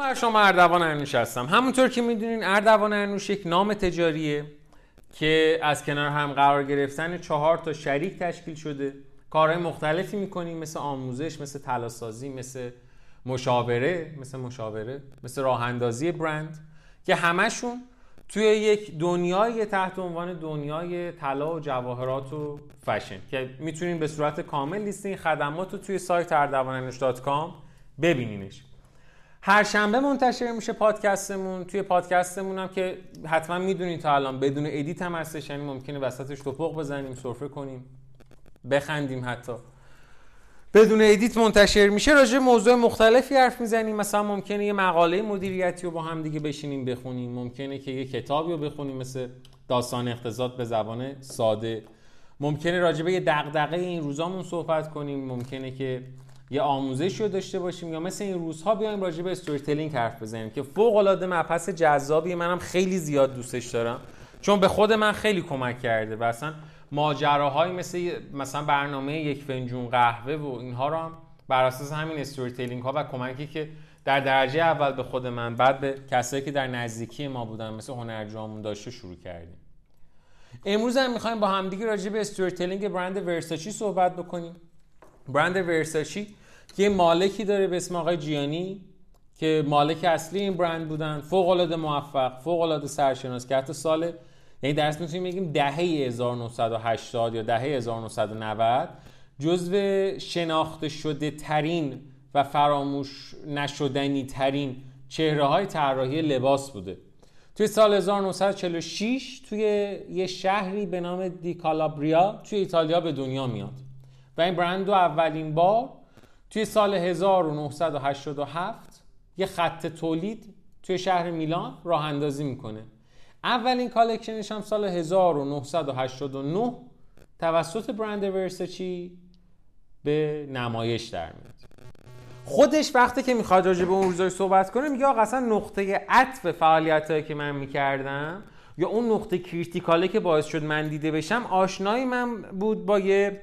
بر شما اردوان انوش هستم. همونطور که می‌دونین اردوان انوش یک نام تجاریه که از کنار هم قرار گرفتن چهار تا شریک تشکیل شده. کارهای مختلفی می‌کنیم مثل آموزش مثل تلاسازی مثل مشاوره مثل مشاوره مثل راه اندازی برند که همشون توی یک دنیای تحت عنوان دنیای طلا و جواهرات و فشن که می‌تونین به صورت کامل لیست این خدمات رو توی سایت اردوانانوش.com ببینینش. هر شنبه منتشر میشه پادکستمون. توی پادکستمون هم که حتما می‌دونین تا الان بدون edit هم هستش یعنی ممکنه وسطش تپق بزنیم سرفه کنیم بخندیم حتی. بدون edit منتشر میشه. راجع موضوع مختلفی حرف می‌زنیم. مثلا ممکنه یه مقاله مدیریتی رو با هم دیگه بشینیم بخونیم. ممکنه که یه کتابی رو بخونیم مثل داستان اقتصاد به زبان ساده. ممکنه راجع به یه دغدغه این روزامون صحبت کنیم. ممکنه که یه آموزشی رو داشته باشیم یا مثل این روزها بیایم راجع به storytelling حرف بزنیم که فوق العاده مبحث جذابی منم خیلی زیاد دوستش دارم. چون به خود من خیلی کمک کرده و اصلا ماجراهایی مثل مثلا برنامه یک فنجون قهوه و اینها رو هم بر اساس همین storytelling ها و کمکی که در درجه اول به خود من بعد به کسایی که در نزدیکی ما بودن مثل هنرجامون داشته شروع کردیم. امروز هم می‌خوایم با همدیگه راجع به storytelling برند ورساچی صحبت بکنیم. برند ورساچی که مالکی داره به اسم آقای جیانی که مالک اصلی این برند بودن. فوق العاده موفق فوق العاده سرشناس که حتی سال یعنی درست می‌تونیم بگیم دهه 1980 یا دهه 1990 جزو شناخته شده ترین و فراموش نشدنی ترین چهره های طراحی لباس بوده. توی سال 1946 توی یه شهری به نام دیکالابریا توی ایتالیا به دنیا میاد. و این برند رو اولین بار توی سال 1987 یه خط تولید توی شهر میلان راه اندازی می‌کنه. اولین کالکشنش هم سال 1989 توسط برند ورساچی به نمایش در میاد. خودش وقتی که می‌خواد راجع به اون روزای صحبت کنه میگه آقا اصلا نقطه عطف فعالیت که من می‌کردم یا اون نقطه کریتیکاله که باعث شد من دیده بشم آشنایی من بود با یه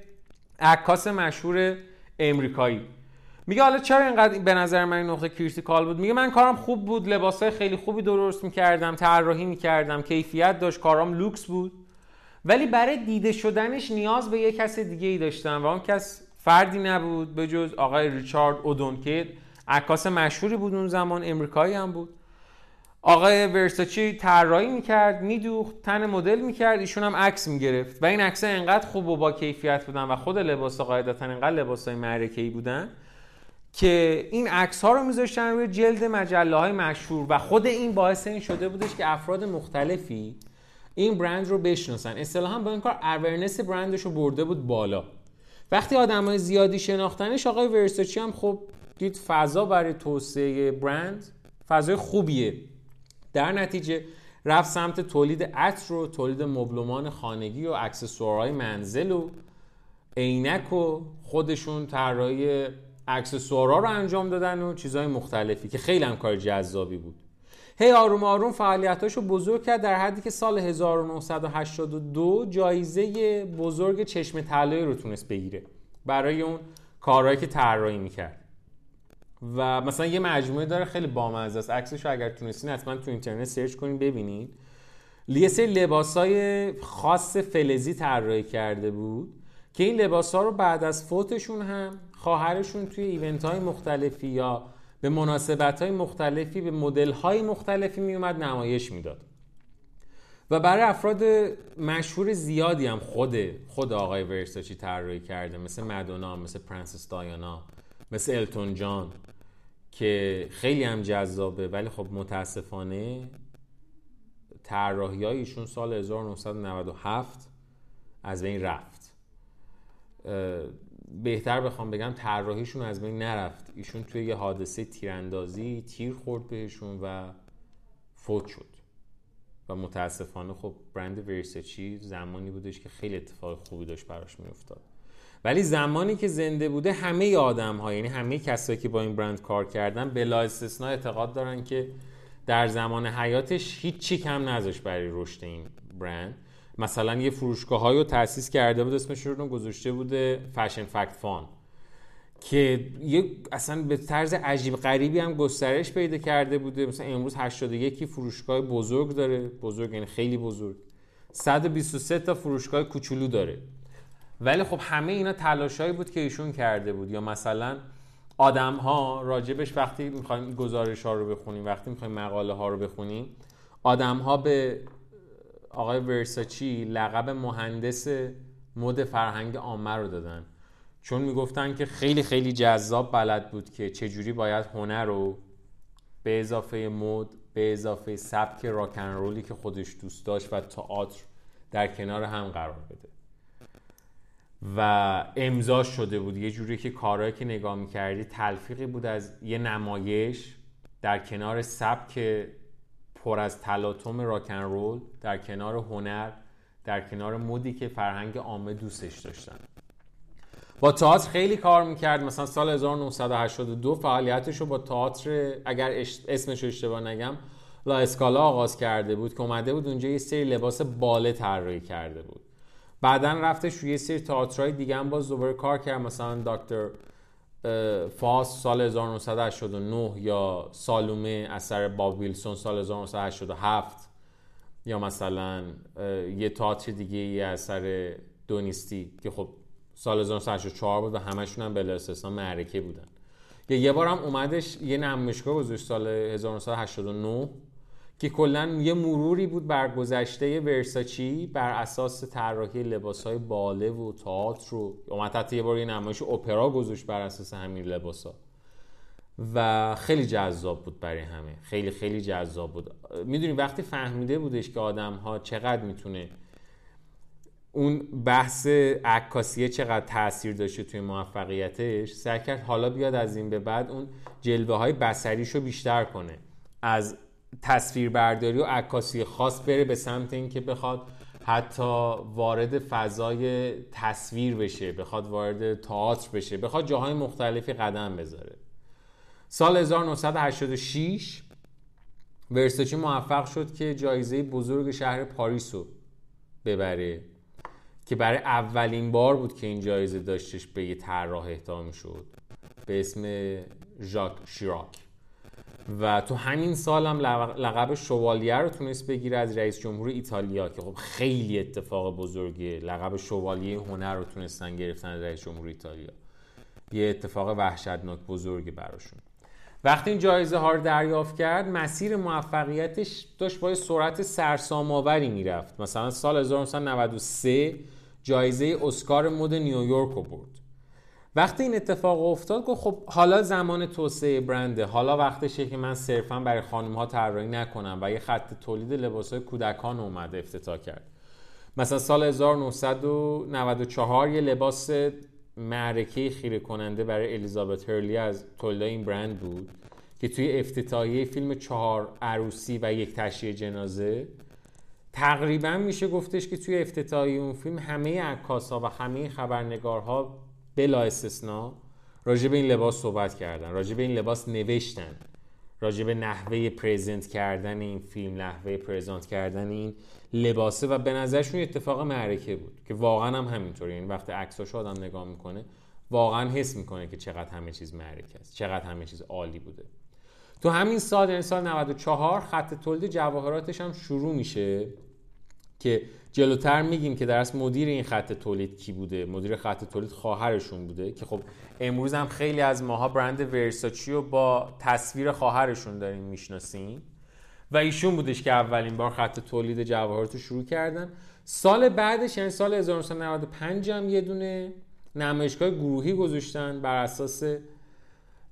عکاس مشهور امریکایی. میگه حالا چرا اینقدر به نظر من این نقطه critical بود؟ میگه من کارم خوب بود لباسای خیلی خوبی درست می‌کردم طراحی می‌کردم کیفیت داشت کارام لوکس بود. ولی برای دیده شدنش نیاز به یه کس دیگه ای داشتم و اون کس فردی نبود به جز آقای ریچارد اودون عکاس مشهوری بود اون زمان امریکایی هم بود. آقای ورساچی طراحی می‌کرد میدوخت تن مدل می‌کرد ایشون هم عکس می‌گرفت. و این عکس انقدر خوب و با کیفیت بودن و خود لباس قاعدتا انقدر لباسای معرکه‌ای بودن که این عکس ها رو میذاشتن روی جلد مجله های مشهور و خود این باعث این شده بودش که افراد مختلفی این برند رو بشناسن. اصطلاحا با این کار اورنس برندش رو برده بود بالا. وقتی های زیادی شناختنش آقای ورساچی هم خب دید فضا برای توسعه برند فضای خوبیه. در نتیجه رفت سمت تولید عطر و تولید مبلمان خانگی و اکسسوارهای منزل و عینک و خودشون طراحی اکسسوارا رو انجام دادن و چیزهای مختلفی که خیلی هم کار جذابی بود. هی آروم آروم فعالیتاشو بزرگ کرد در حدی که سال 1982 جایزه بزرگ چشم طلایی رو تونست بگیره برای اون کارهایی که طراحی می‌کرد. و مثلا یه مجموعه داره خیلی بامزه است. عکسش رو اگر تونستین حتما تو اینترنت سرچ کنین ببینید یه سری لباسای خاص فلزی طراحی کرده بود که این لباس ها رو بعد از فوتشون هم خواهرشون توی event های مختلفی یا به مناسبت های مختلفی به مدل های مختلفی میومد نمایش می‌داد. و برای افراد مشهور زیادی هم خود خود آقای ورساچی طراحی کرده مثل مدونا مثل پرنسس دایانا مثل التون جان که خیلی هم جذابه. ولی خب متاسفانه طراحی ایشون سال 1997 از بین رفت. بهتر بخوام بگم طراحیشون از بین نرفت. ایشون توی یه حادثه تیراندازی تیر خورد بهشون و فوت شد. و متاسفانه خب برند ورسچی زمانی بودش که خیلی اتفاق خوبی داشت براش میافتاد. ولی زمانی که زنده بوده همه آدم ها یعنی همه کسایی که با این برند کار کردن بلا استثنا اعتقاد دارن که در زمان حیاتش هیچی کم نذاشت برای رشد این برند. مثلا یه فروشگاه رو تأسیس کرده بود اسمش رو گذاشته بوده فشن فکت فان که یه اصلا به طرز عجیب غریبی هم گسترش پیدا کرده بوده. مثلا امروز 81 فروشگاه بزرگ داره. بزرگ یعنی خیلی بزرگ. 123 تا فروشگاه کوچولو داره. ولی خب همه اینا تلاشایی بود که ایشون کرده بود. یا مثلا آدم ها راجبش وقتی می‌خوایم گزارش ها رو بخونیم وقتی می‌خوایم مقاله ها رو بخونیم آدم ها به آقای ورساچی لقب مهندس مد فرهنگ عامه رو دادن. چون می‌گفتن که خیلی خیلی جذاب بلد بود که چجوری باید هنر رو به اضافه مد به اضافه سبک راکن رولی که خودش دوست داشت و تئاتر در کنار هم قرار بده. و امضا شده بود. یه جوری که کارهایی که نگاه می‌کردی تلفیقی بود از یه نمایش در کنار سبک پر از تلاطم راکن رول در کنار هنر در کنار مودی که فرهنگ عامه دوستش داشتن. با تئاتر خیلی کار می‌کرد. مثلا سال 1982 فعالیتش رو با تئاتر اگر اسمش رو اشتباه نگم لا اسکالا آغاز کرده بود که اومده بود اونجا یه سری لباس باله طراحی کرده بود. بعدا رفتش روی یه سری تئاترهای دیگه هم باز دوباره کار کرد. مثلا دکتر فاس سال 1989 یا سالومه اثر باب ویلسون سال 1987 یا مثلا یه تئاتر دیگه یه اثر دونیستی که خب سال 1984 بود و همشون هم بلا استثنا معرکه بودن. یه بار هم اومدش یه نمایشگاه گذاشت سال 1989 که کلا یه مروری بود بر گذشته ورساچی بر اساس طراحی لباسهای باله و تئاتر رو اومد حتی یه بار یه نمایش اپرا گذاشت بر اساس همین لباسا و خیلی جذاب بود برای همه. خیلی خیلی جذاب بود. می‌دونی وقتی فهمیده بودش که آدم ها چقدر می‌تونه اون بحث عکاسیه چقدر تاثیر داشته توی موفقیتش سعی کرد حالا بیاد از این به بعد اون جلوه های بسریشو بیشتر کنه. از تصویربرداری و عکاسی خاص بره به سمت اینکه بخواد حتی وارد فضای تصویر بشه بخواد وارد تئاتر بشه بخواد جاهای مختلفی قدم بذاره. سال 1986 ورساچی موفق شد که جایزه بزرگ شهر پاریس رو ببره که برای اولین بار بود که این جایزه داشتش به یه طراح اهدا شد به اسم ژاک شیراک. و تو همین سال هم لقب شوالیه رو تونست بگیره از رئیس جمهور ایتالیا که خب خیلی اتفاق بزرگیه. لقب شوالیه هنر رو تونستن گرفتن از رئیس جمهور ایتالیا. یه اتفاق وحشتناک بزرگی براشون. وقتی این جایزه ها رو دریافت کرد مسیر موفقیتش داشت با سرعت سرسام آوری می‌رفت. مثلا سال 1993 جایزه اسکار مد نیویورک رو برد. وقتی این اتفاق افتاد گفت خب حالا زمان توسعه برنده حالا وقتشه که من صرفا برای خانم ها طراحی نکنم و یه خط تولید لباس های کودکان اومده افتتاح کرد. مثلا سال 1994 یه لباس معرکه خیره کننده برای الیزابت هرلی از تولید این برند بود که توی افتتاحیه فیلم چهار عروسی و یک تشییع جنازه تقریبا میشه گفتش که توی افتتاحیه اون فیلم همه عکاس ها و همه خبرنگارها بلا استثنا راجع به این لباس صحبت کردن. راجع این لباس نوشتن. راجع به نحوه پریزنت کردن این فیلم نحوه پریزنت کردن این لباسه و به نظرشون اتفاق معرکه بود که واقعا هم همینطوری این وقت عکساش آدم نگاه می‌کنه واقعا حس می‌کنه که چقدر همه چیز معرکه است چقدر همه چیز عالی بوده. تو همین سال یعنی سال 94 خط تولید جواهراتش هم شروع میشه. که جلوتر میگیم که در مدیر این خط تولید کی بوده؟ مدیر خط تولید خواهرشون بوده؟ که خب امروز هم خیلی از ماها برند ورساچی رو با تصویر خواهرشون داریم می‌شناسیم. و ایشون بودش که اولین بار خط تولید جواهرات رو شروع کردن. سال بعدش یعنی سال 1995 هم یه دونه نمایشگاه گروهی گذاشتن بر اساس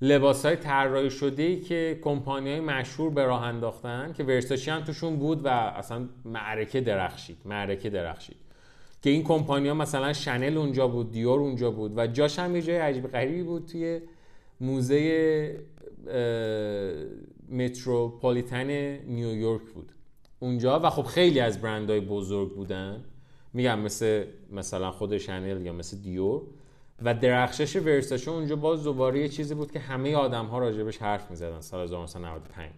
لباس های طراحی شده ای که کمپانی های مشهور به راه انداختن که ورساچی هم توشون بود و اصلا معرکه درخشید معرکه درخشید. که این کمپانی ها مثلا شنل اونجا بود دیور اونجا بود و جاش هم یه جای عجیب غریبی بود توی موزه متروپولیتن نیویورک بود. اونجا و خب خیلی از برندهای بزرگ بودن. میگم مثل مثلا خود شنل یا مثل دیور و درخشش ورساچه اونجا باز دوباره یه چیزی بود که همه آدم ها راجبش حرف می‌زدن سال 1995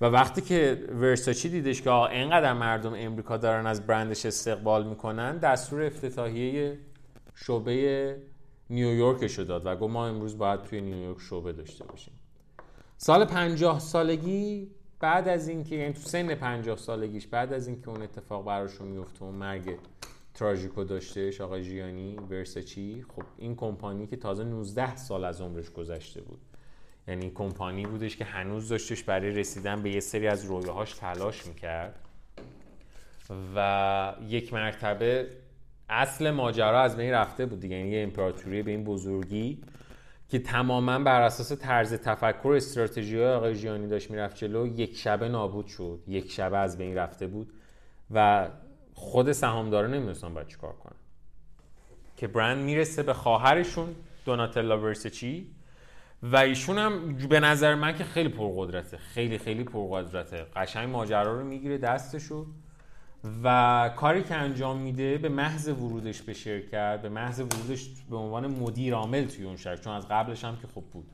و وقتی که ورساچی دیدش که اینقدر مردم امریکا دارن از برندش استقبال می‌کنن دستور افتتاحیه شعبه نیویورکش رو داد و گفت ما امروز باید توی نیویورک شعبه داشته باشیم. سال پنجاه سالگی بعد از اینکه یعنی تو سن پنجاه سالگیش بعد از اینکه اون اتفاق براشون میفته و مرگ تراژیکو داشتهش آقای جیانی ورسچی خب این کمپانی که تازه 19 سال از عمرش گذشته بود. یعنی کمپانی بودش که هنوز داشتش برای رسیدن به یه سری از رویاهاش تلاش می‌کرد. و یک مرتبه اصل ماجرا از بین رفته بود دیگه. یعنی یه امپراتوری به این بزرگی که تماما بر اساس طرز تفکر استراتژی آقای جیانی داشت می‌رفت جلو یک شبه نابود شد. یک شبه از بین رفته بود. و خود سهامدارا نمی‌دونستن باید چیکار کنن. که برند می‌رسه به خواهرشون دوناتلا ورسچی. و ایشون هم به نظر من که خیلی پرقدرته خیلی خیلی پرقدرته. قشنگ ماجرا رو می‌گیره دستشو. و کاری که انجام میده به محض ورودش به شرکت به محض ورودش به عنوان مدیر عامل توی اون شرکت چون از قبلش هم که خوب بود.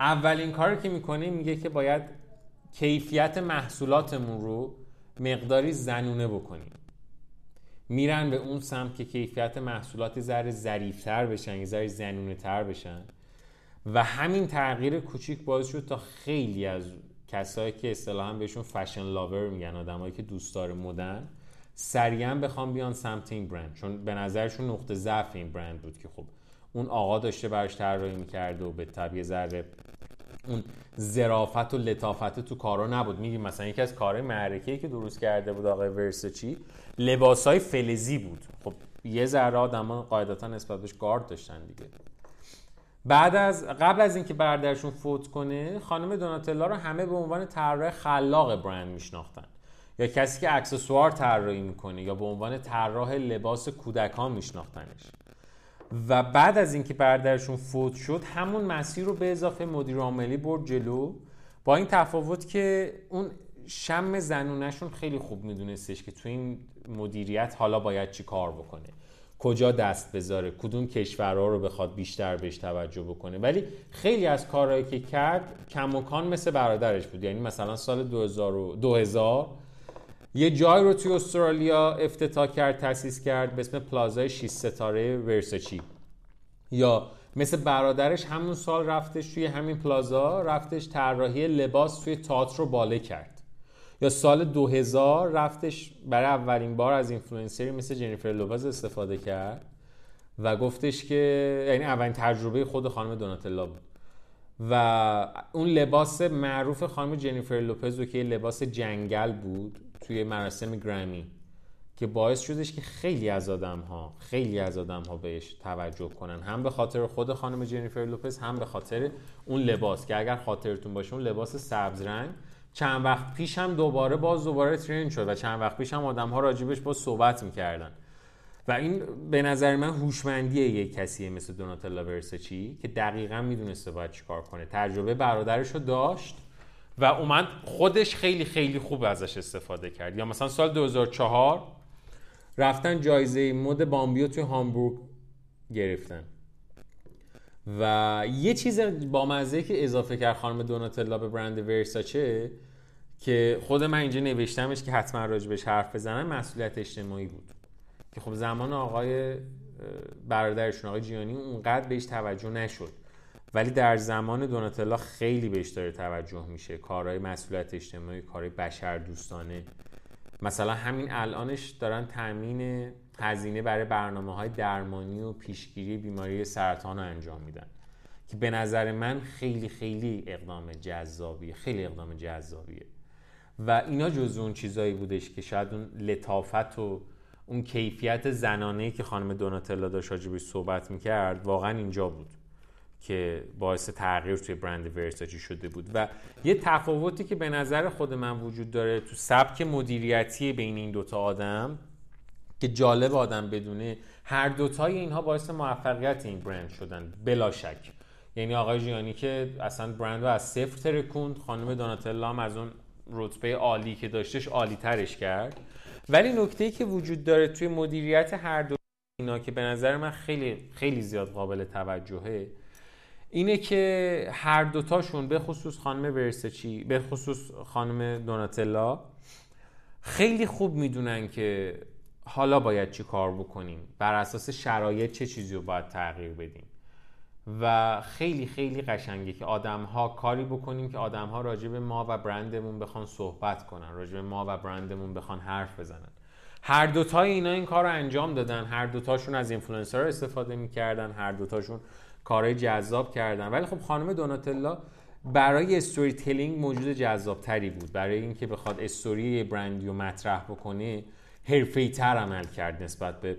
اولین کاری که می‌کنه میگه که باید کیفیت محصولاتمون رو مقداری زنونه بکنیم. میرن به اون سمت که کیفیت محصولات ذره ظریفتر بشن ذره زنونه تر بشن. و همین تغییر کوچیک باعث شد تا خیلی از کسایی که اصطلاحا بهشون فشن لاور میگن آدمایی که دوستدار مدن سریعا بخوام بیان سمت این برند. چون به نظرشون نقطه ضعف این برند بود که خب اون آقا داشته براش طراحی می‌کرده و به طبیع ذره اون ظرافت و لطافت تو کارا نبود. میگیم مثلا یکی از کارهای معرکه‌ای که درست کرده بود آقای ورسچی لباسای فلزی بود. خب یه ذره آدما قاعدتا نسبت بهش گارد داشتن دیگه. بعد از قبل از اینکه برادرشون فوت کنه خانم دوناتلا رو همه به عنوان طراح خلاق برند میشناختن. یا کسی که اکسسوار طراحی می‌کنه یا به عنوان طراح لباس کودکان میشناختنش. و بعد از اینکه برادرشون فوت شد همون مسیر رو به اضافه مدیر عاملی برد جلو. با این تفاوت که اون شم زنونشون خیلی خوب میدونستش که تو این مدیریت حالا باید چی کار بکنه. کجا دست بذاره؟ کدوم کشورها رو بخواد بیشتر بهش توجه بکنه؟ ولی خیلی از کارهایی که کرد کموکان مثل برادرش بود. یعنی مثلا سال 2000, 2000 یه جای رو توی استرالیا افتتاح کرد تاسیس کرد به اسم پلازای 6 ستاره ورسچی. یا مثل برادرش همون سال رفتش توی همین پلازا رفتش طراحی لباس توی تئاتر و باله کرد. یا سال 2000 رفتش برای اولین بار از اینفلوئنسری مثل جنیفر لوپز استفاده کرد و گفتش که یعنی اولین تجربه خود خانم دوناتلا بود. و اون لباس معروف خانم جنیفر لوپز رو که لباس جنگل بود توی مراسم گرمی که باعث شدش که خیلی از آدم ها خیلی از آدم ها بهش توجه کنن. هم به خاطر خود خانم جنیفر لوپز هم به خاطر اون لباس. که اگر خاطرتون باشه اون لباس سبز رنگ چند وقت پیش هم دوباره باز دوباره ترین شد و چند وقت پیش هم آدم ها راجبش باز صحبت می‌کردن. و این به نظر من هوشمندی یک کسیه مثل دوناتلا ورسچی که دقیقا می‌دونسته باید چیکار کنه. تجربه برادرش رو داشت. و اومد خودش خیلی خیلی خوب ازش استفاده کرد. یا مثلا سال 2004 رفتن جایزه مد بامبیو توی هامبورگ گرفتن. و یه چیز با مزه که اضافه کرد خانم دوناتلا به برند ورساچه که خود من اینجا نوشتمش که حتما راجبش حرف بزنم مسئولیت اجتماعی بود. که خب زمان آقای برادرشون آقای جیانی اونقدر بهش توجه نشد. ولی در زمان دوناتلا خیلی بهش داره توجه میشه. کارهای مسئولیت اجتماعی کارهای بشر دوستانه. مثلا همین الانش دارن تامین هزینه برای برنامه های درمانی و پیشگیری بیماری سرطان رو انجام میدن. که به نظر من خیلی خیلی اقدام جذابیه. خیلی اقدام جذابیه. و اینا جز اون چیزایی بودش که شاید اون لطافت و اون کیفیت زنانه که خانم دوناتلا داشت راجبش صحبت می‌کرد واقعا اینجا بود. که باعث تغییر توی برند ورساچی شده بود. و یه تفاوتی که به نظر خود من وجود داره تو سبک مدیریتی بین این دوتا آدم که جالب آدم بدونه هر دوتای اینها باعث موفقیت این برند شدن بلا شک. یعنی آقای جیانی که اصلا برند رو از صفر ترکوند خانم دوناتلا هم از اون رتبه عالی که داشتش عالی ترش کرد. ولی نکته که وجود داره توی مدیریت هر دو اینا که به نظر من خیلی خیلی زیاد قابل توجهه اینه که هر دوتاشون به خصوص خانم ورسچی به خصوص خانم دوناتلا خیلی خوب می‌دونن که حالا باید چی کار بکنیم. بر اساس شرایط چه چیزی رو باید تغییر بدیم. و خیلی خیلی قشنگه که آدم ها کاری بکنیم که آدم ها راجع ما و برندمون بخوان صحبت کنن راجع به ما و برندمون بخوان حرف بزنن. هر دوتای اینا این کار رو انجام دادن. هر دوتاشون از اینفلوئنسر استفاده می‌کردن. هر دوتاشون کارهای جذاب کردن. ولی خب خانم دوناتلا برای storytelling موجود جذاب تری بود. برای اینکه بخواد استوری برندی رو مطرح بکنه حرفه‌ای تر عمل کرد نسبت به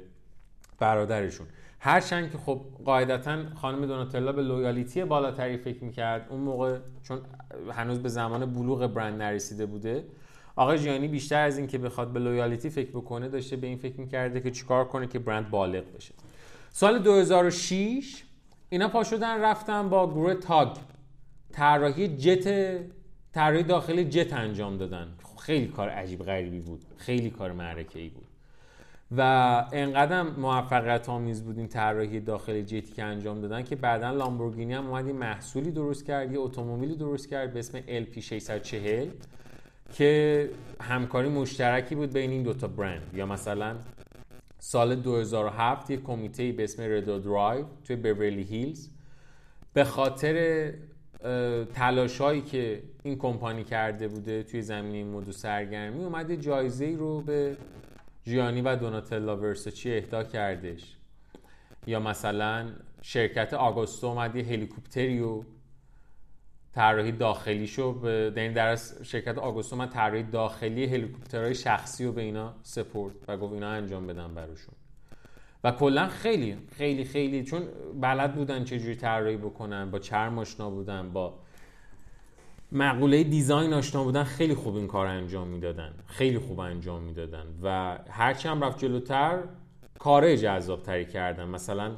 برادرشون. هرچند که خب قاعدتا خانم دوناتلا به loyalty بالاتری فکر می‌کرد. اون موقع چون هنوز به زمان بلوغ برند نرسیده بوده. آقای جیانی بیشتر از این که بخواد به لویالیتی فکر بکنه داشته به این فکر می‌کرده که چیکار کنه که برند بالغ بشه. سال 2006 اینا پا شدن رفتن با گروه تاگ. طراحی جت طراحی داخلی جت انجام دادن. خیلی کار عجیب غریبی بود. خیلی کار معرکه ای بود. و انقدر موفقیت آمیز بود این طراحی داخل جتی که انجام دادن که بعدا لامبورگینی هم اومد محصولی درست کرد یه اتومبیلی درست کرد به اسم LP640 که همکاری مشترکی بود بین این دوتا برند. یا مثلا سال 2007 یک کمیته به اسم ردو درایو توی بیورلی هیلز به خاطر تلاشایی که این کمپانی کرده بوده توی زمینه مد و سرگرمی اومده جایزه ای رو به جیانی و دوناتلا ورساچی اهدا کردش. یا مثلا شرکت آگوستو اومد یه هلیکوپتری و طراحی داخلی شو به این در شرکت آگوستو من طراحی داخلی هلیکوپترهای شخصی رو به اینا سپورت و گفت اینا انجام بدن براشون. و کلا خیلی خیلی خیلی چون بلد بودن چجوری طراحی بکنن با چرم آشنا بودن با مقوله دیزاین آشنا بودن خیلی خوب این کار انجام می‌دادن خیلی خوب انجام می‌دادن. و هرچی هم رفت جلوتر کار جذاب تری کردن. مثلا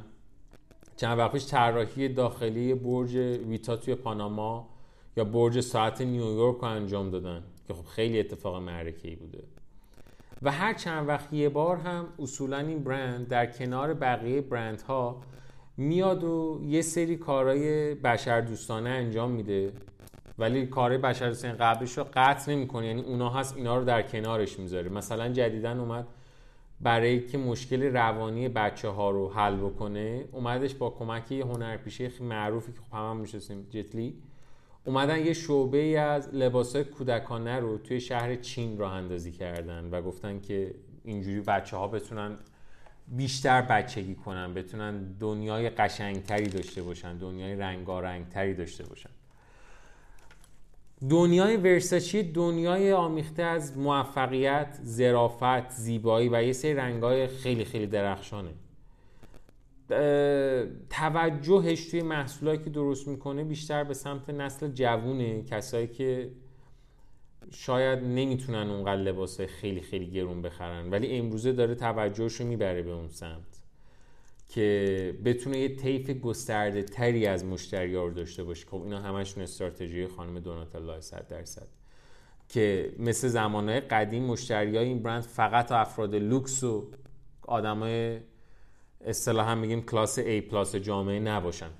چند وقت پیش طراحی داخلی برج ویتا توی پاناما یا برج ساعت نیویورک رو انجام دادن که خب خیلی اتفاق معرکه ای بوده. و هر چند وقت یه بار هم اصولا این برند در کنار بقیه برندها میاد و یه سری کارهای بشر دوستانه انجام میده ولی کار بشر دوستانه قبلش رو قطع نمی‌کنه. یعنی اونا هست اینا رو در کنارش می‌ذاره. مثلا جدیدن اومد برای که مشکل روانی بچه ها رو حل بکنه اومدش با کمک یه هنرپیشه معروفی که خب هم, هم میشستیم جتلی اومدن یه شعبه ای از لباس کودکانه رو توی شهر چین راه اندازی کردن و گفتن که اینجوری بچه ها بتونن بیشتر بچگی کنن بتونن دنیای قشنگتری داشته باشن دنیای رنگارنگتری داشته باشن. دنیای ورساچی دنیای آمیخته از موفقیت، ظرافت، زیبایی و یه سری رنگای خیلی خیلی درخشانه. توجهش توی محصولایی که درست می‌کنه بیشتر به سمت نسل جوونه کسایی که شاید نمی‌تونن اونقدر لباس خیلی خیلی گرون بخرن ولی امروزه داره توجهش رو می‌بره به اون سمت که بتونه یه طیف گسترده تری از مشتری رو داشته باشه. خب اینا همشون استراتژی خانم دوناتلا 100 درصد. که مثل زمانهای قدیم مشتری های این برند فقط افراد لوکس و آدمای اصطلاحا میگیم کلاس A پلاس جامعه نباشن.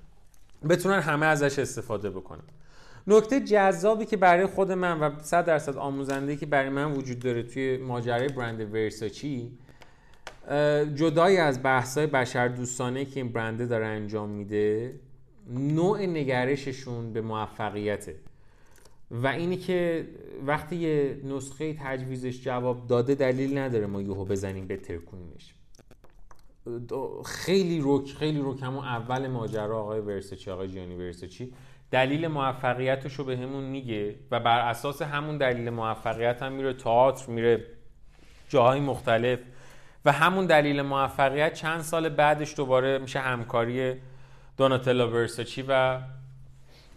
بتونن همه ازش استفاده بکنن. نکته جذابی که برای خود من و 100 درصد آموزنده که برای من وجود داره توی ماجرای برند ورساچی جدای از بحثای بشر دوستانه که این برنده داره انجام میده نوع نگرششون به موفقیته. و اینی که وقتی یه نسخه تجویزش جواب داده دلیل نداره ما یهو بزنیم بترکونیمش خیلی روک خیلی روک همون اول ماجرا آقای ورسچی آقای جیانی ورسچی. دلیل موفقیتش رو به همون میگه و بر اساس همون دلیل موفقیت هم میره تئاتر میره جاهای مختلف. و همون دلیل موفقیت چند سال بعدش دوباره میشه همکاری دوناتلا ورسچی و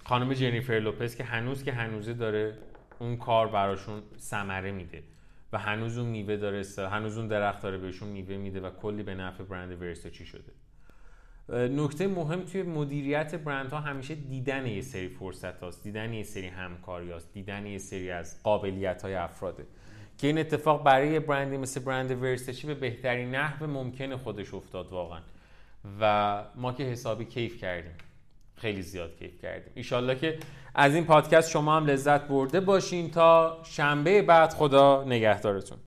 خانم جنیفر لوپز که هنوز که هنوزه داره اون کار براشون ثمره میده. و هنوز اون میوه داره هنوز اون درخت داره بهشون میوه میده و کلی به نفع برند ورساچی شده. نکته مهم توی مدیریت برند ها همیشه دیدن یه سری فرصت هاست دیدن یه سری همکاری هاست دیدن یه سری از قابلیت های افراده. که این اتفاق برای برندی مثل برند ورساچی به بهترین نحو ممکن خودش افتاد واقعا. و ما که حسابی کیف کردیم. خیلی زیاد کیف کردیم. ایشالله که از این پادکست شما هم لذت برده باشین تا شنبه بعد خدا نگهدارتون.